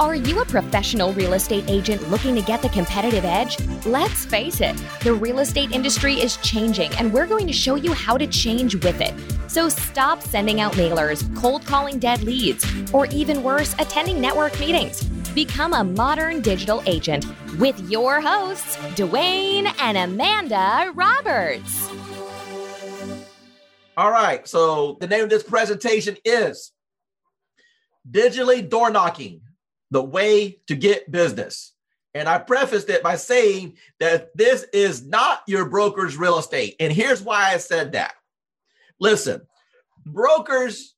Are you a professional real estate agent looking to get the competitive edge? Let's face it, the real estate industry is changing, and we're going to show you how to change with it. So stop sending out mailers, cold calling dead leads, or even worse, attending network meetings. Become a modern digital agent with your hosts, Dwayne and Amanda Roberts. All right. So the name of this presentation is Digitally Door Knocking The Way to Get Business. And I prefaced it by saying that this is not your broker's real estate. And here's why I said that. Listen, brokers,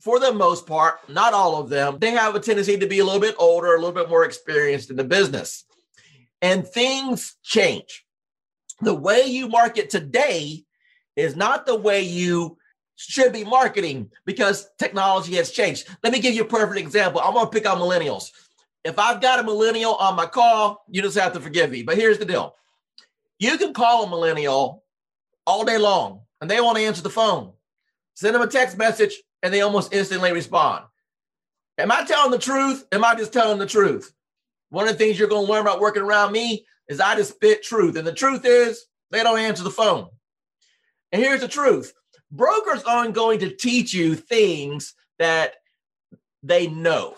for the most part, not all of them, they have a tendency to be a little bit older, a little bit more experienced in the business. And things change. The way you market today is not the way you should be marketing because technology has changed. Let me give you a perfect example. I'm going to pick on millennials. If I've got a millennial on my call, you just have to forgive me. But here's the deal you can call a millennial all day long and they want to answer the phone. Send them a text message and they almost instantly respond. Am I telling the truth? Am I just telling the truth? One of the things you're going to learn about working around me is I just spit truth. And the truth is, they don't answer the phone. And here's the truth brokers aren't going to teach you things that they know.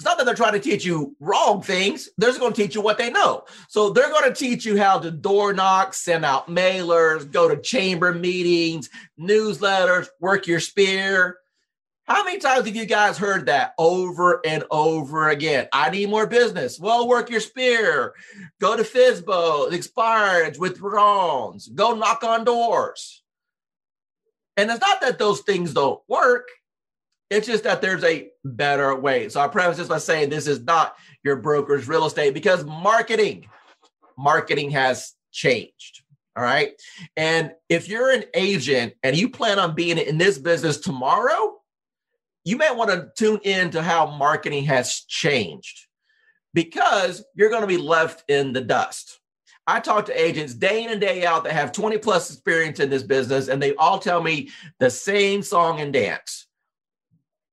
It's not that they're trying to teach you wrong things. They're just going to teach you what they know. So they're going to teach you how to door knock, send out mailers, go to chamber meetings, newsletters, work your sphere. How many times have you guys heard that over and over again? I need more business. Well, work your sphere. Go to FSBO, expired withdrawals. Go knock on doors. And it's not that those things don't work. It's just that there's a better way. So I preface this by saying this is not your broker's real estate because marketing, marketing has changed. All right. And if you're an agent and you plan on being in this business tomorrow, you may want to tune in to how marketing has changed because you're going to be left in the dust. I talk to agents day in and day out that have 20 plus experience in this business, and they all tell me the same song and dance.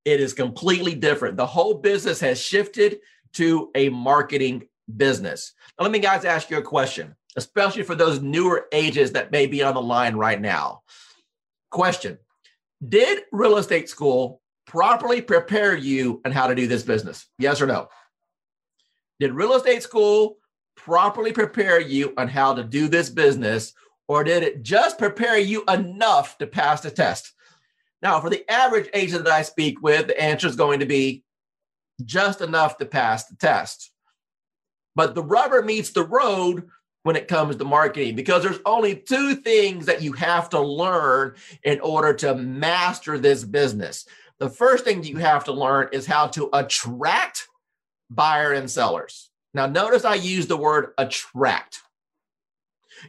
It is completely different. The whole business has shifted to a marketing business. Now, let me, guys, ask you a question, especially for those newer agents that may be on the line right now. Question Did real estate school properly prepare you on how to do this business? Yes or no? Did real estate school properly prepare you on how to do this business, or did it just prepare you enough to pass the test? Now, for the average agent that I speak with, the answer is going to be just enough to pass the test. But the rubber meets the road when it comes to marketing because there's only two things that you have to learn in order to master this business. The first thing you have to learn is how to attract buyer and sellers. Now, notice I use the word attract.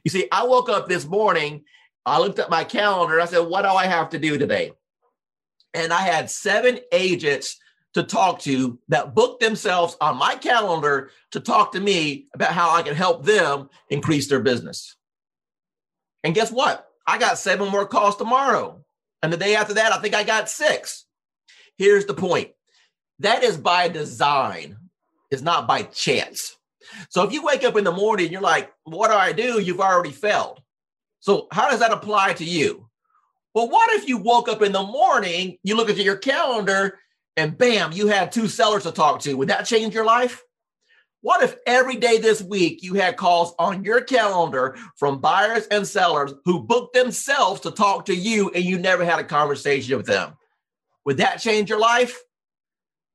You see, I woke up this morning, I looked at my calendar, I said, What do I have to do today? And I had seven agents to talk to that booked themselves on my calendar to talk to me about how I can help them increase their business. And guess what? I got seven more calls tomorrow. And the day after that, I think I got six. Here's the point that is by design, it's not by chance. So if you wake up in the morning, you're like, what do I do? You've already failed. So, how does that apply to you? Well, what if you woke up in the morning, you look at your calendar, and bam, you had two sellers to talk to? Would that change your life? What if every day this week you had calls on your calendar from buyers and sellers who booked themselves to talk to you and you never had a conversation with them? Would that change your life?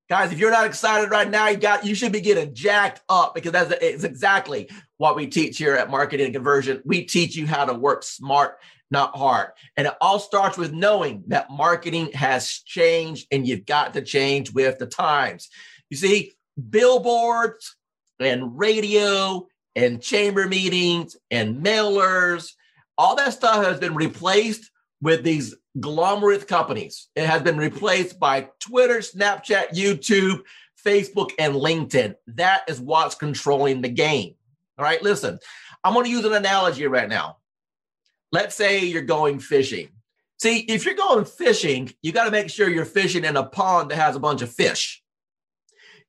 Guys, if you're not excited right now, you got you should be getting jacked up because that's it's exactly what we teach here at Marketing and Conversion. We teach you how to work smart not hard. And it all starts with knowing that marketing has changed and you've got to change with the times. You see, billboards and radio and chamber meetings and mailers, all that stuff has been replaced with these glomerate companies. It has been replaced by Twitter, Snapchat, YouTube, Facebook, and LinkedIn. That is what's controlling the game. All right, listen, I'm going to use an analogy right now. Let's say you're going fishing. See, if you're going fishing, you got to make sure you're fishing in a pond that has a bunch of fish.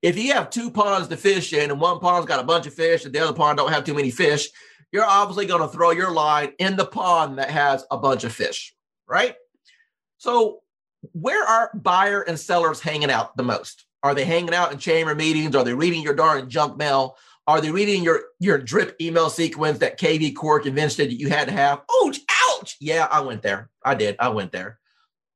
if you have two ponds to fish in and one pond's got a bunch of fish and the other pond don't have too many fish, you're obviously going to throw your line in the pond that has a bunch of fish, right? So, where are buyer and sellers hanging out the most? Are they hanging out in chamber meetings? Are they reading your darn junk mail? Are they reading your your drip email sequence that kvCORE convinced you that you had to have? Ouch, ouch. Yeah, I went there. I did. I went there.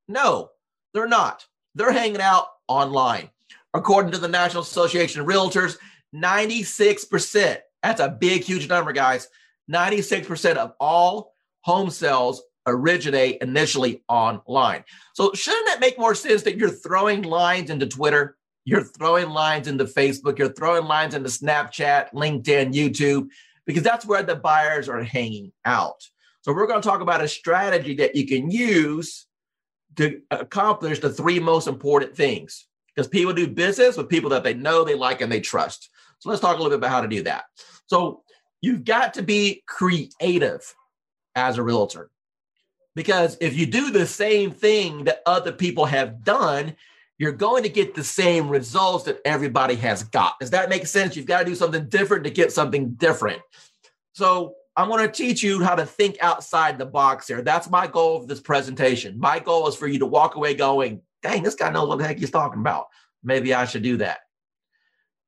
No, they're not. They're hanging out online. According to the National Association of Realtors, 96%, that's a big, huge number, guys. 96% of all home sales originate initially online. So, shouldn't it make more sense that you're throwing lines into Twitter? You're throwing lines into Facebook, you're throwing lines into Snapchat, LinkedIn, YouTube, because that's where the buyers are hanging out. So, we're going to talk about a strategy that you can use to accomplish the three most important things because people do business with people that they know, they like, and they trust. So let's talk a little bit about how to do that. So you've got to be creative as a realtor because if you do the same thing that other people have done, you're going to get the same results that everybody has got. Does that make sense? You've got to do something different to get something different. So I'm going to teach you how to think outside the box here. That's my goal of this presentation. My goal is for you to walk away going, dang, this guy knows what the heck he's talking about. Maybe I should do that.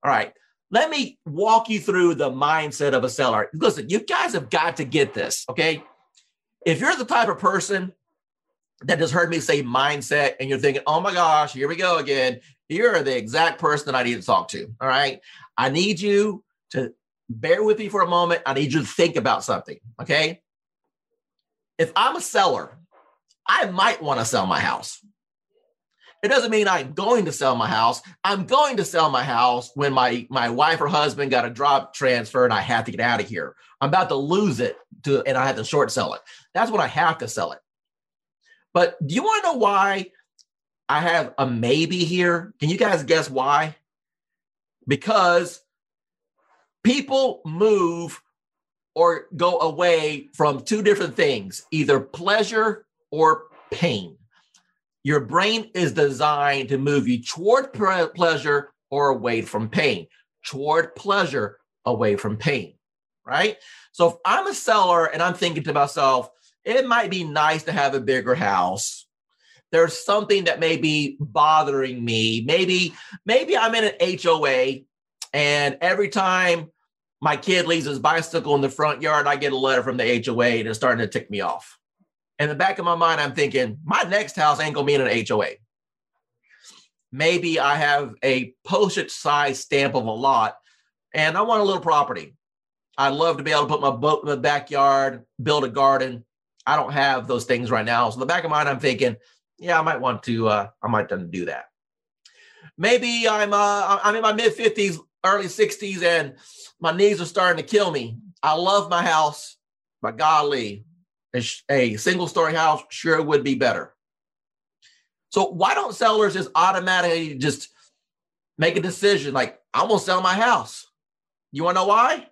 All right. Let me walk you through the mindset of a seller. Listen, you guys have got to get this, okay? If you're the type of person that just heard me say mindset and you're thinking, oh my gosh, here we go again, you're the exact person that I need to talk to. All right. I need you to bear with me for a moment. I need you to think about something. Okay. If I'm a seller, I might want to sell my house. It doesn't mean I'm going to sell my house. I'm going to sell my house when my, my wife or husband got a drop transfer and I have to get out of here. I'm about to lose it to, and I have to short sell it. That's when I have to sell it. But do you want to know why I have a maybe here? Can you guys guess why? Because people move or go away from two different things either pleasure or pain. Your brain is designed to move you toward pleasure or away from pain, toward pleasure, away from pain, right? So if I'm a seller and I'm thinking to myself, it might be nice to have a bigger house. There's something that may be bothering me. Maybe, maybe I'm in an HOA and every time my kid leaves his bicycle in the front yard, I get a letter from the HOA and it's starting to tick me off. In the back of my mind, I'm thinking, my next house ain't gonna be in an HOA. Maybe I have a postage size stamp of a lot and I want a little property. I'd love to be able to put my boat in the backyard, build a garden. I don't have those things right now. So in the back of my mind, I'm thinking, yeah, I might want to, uh, I might want to do that. Maybe I'm, uh, I'm in my mid 50s, early 60s, and my knees are starting to kill me. I love my house, but golly, a, a single story house sure would be better. So why don't sellers just automatically just make a decision like I'm gonna sell my house? You wanna know why?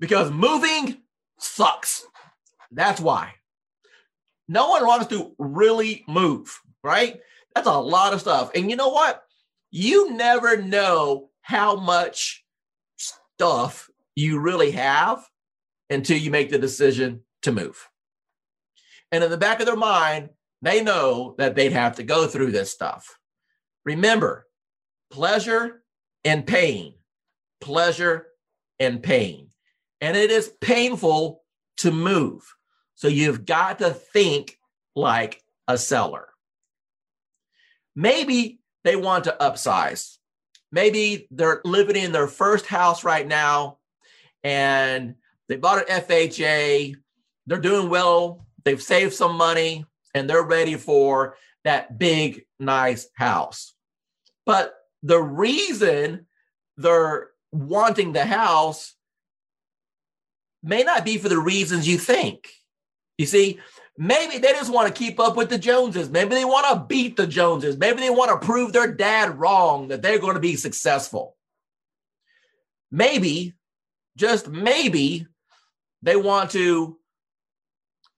Because moving sucks. That's why. No one wants to really move, right? That's a lot of stuff. And you know what? You never know how much stuff you really have until you make the decision to move. And in the back of their mind, they know that they'd have to go through this stuff. Remember, pleasure and pain, pleasure and pain. And it is painful to move. So you've got to think like a seller. Maybe they want to upsize. Maybe they're living in their first house right now and they bought an FHA. They're doing well they've saved some money and they're ready for that big, nice house. But the reason they're wanting the house may not be for the reasons you think. You see, maybe they just want to keep up with the Joneses. Maybe they want to beat the Joneses. Maybe they want to prove their dad wrong that they're going to be successful. Maybe, just maybe, they want to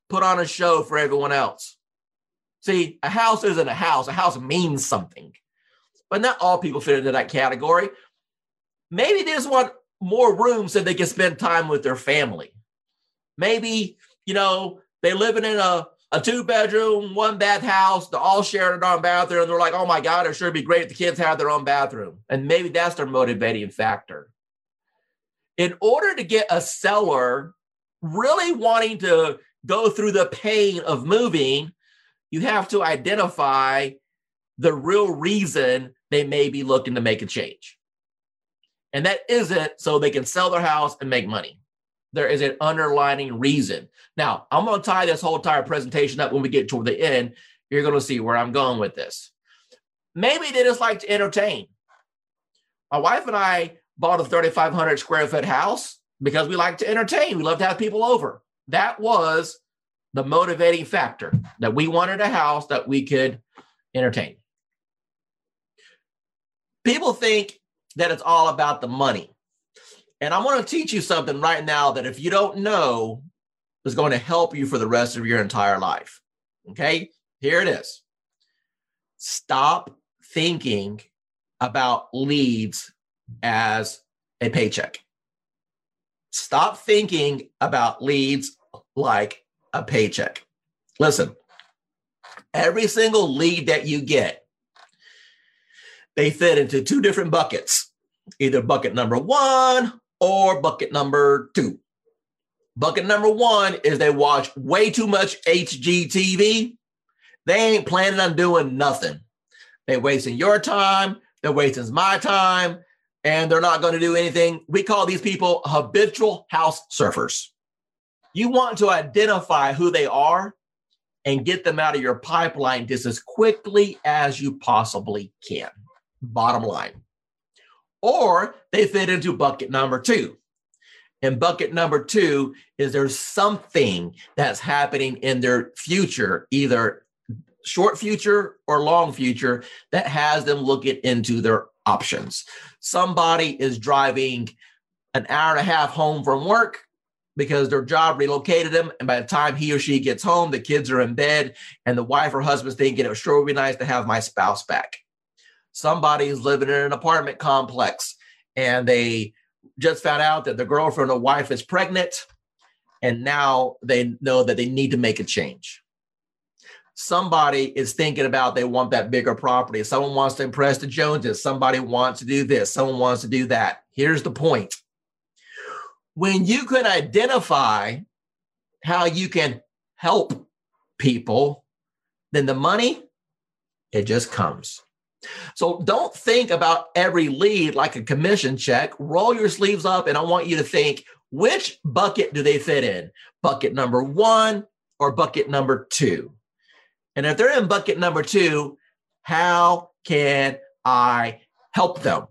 put on a show for everyone else. See, a house isn't a house, a house means something. but not all people fit into that category. Maybe they just want more room so they can spend time with their family. Maybe, you know, they living in a, a two bedroom, one bath house. They're all sharing their own bathroom. They're like, oh my God, it sure be great if the kids have their own bathroom. And maybe that's their motivating factor. In order to get a seller really wanting to go through the pain of moving, you have to identify the real reason they may be looking to make a change. And that isn't so they can sell their house and make money. There is an underlining reason. Now, I'm going to tie this whole entire presentation up when we get toward the end. You're going to see where I'm going with this. Maybe they just like to entertain. My wife and I bought a 3,500 square foot house because we like to entertain. We love to have people over. That was the motivating factor that we wanted a house that we could entertain. People think that it's all about the money. And I want to teach you something right now that if you don't know, is going to help you for the rest of your entire life. Okay, here it is. Stop thinking about leads as a paycheck. Stop thinking about leads like a paycheck. Listen, every single lead that you get they fit into two different buckets either bucket number one or bucket number two. Bucket number one is they watch way too much HGTV. They ain't planning on doing nothing. They're wasting your time, they're wasting my time, and they're not going to do anything. We call these people habitual house surfers. You want to identify who they are and get them out of your pipeline just as quickly as you possibly can bottom line. Or they fit into bucket number two. And bucket number two is there's something that's happening in their future, either short future or long future, that has them looking into their options. Somebody is driving an hour and a half home from work because their job relocated them. And by the time he or she gets home, the kids are in bed, and the wife or husband's thinking it sure would be nice to have my spouse back somebody is living in an apartment complex and they just found out that the girlfriend or wife is pregnant and now they know that they need to make a change. Somebody is thinking about they want that bigger property. Someone wants to impress the joneses somebody wants to do this someone wants to do that. Here's the point. When you can identify how you can help people then the money it just comes so don't think about every lead like a commission check. Roll your sleeves up, and I want you to think which bucket do they fit in? Bucket number one or bucket number two? And if they're in bucket number two, how can I help them?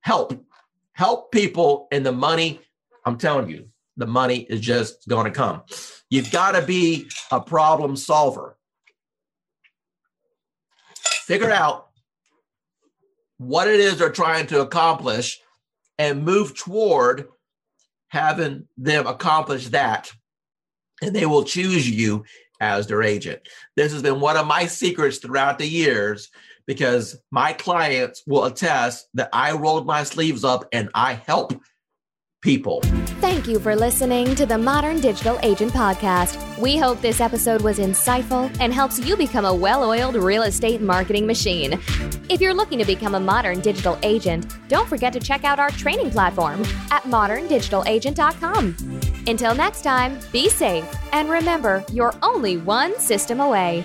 Help. Help people in the money. I'm telling you, the money is just going to come. You've got to be a problem solver figure out what it is they're trying to accomplish and move toward having them accomplish that and they will choose you as their agent. This has been one of my secrets throughout the years because my clients will attest that i rolled my sleeves up and i help people. Thank you for listening to the Modern Digital Agent Podcast. We hope this episode was insightful and helps you become a well oiled real estate marketing machine. If you're looking to become a modern digital agent, don't forget to check out our training platform at moderndigitalagent.com. Until next time, be safe and remember, you're only one system away.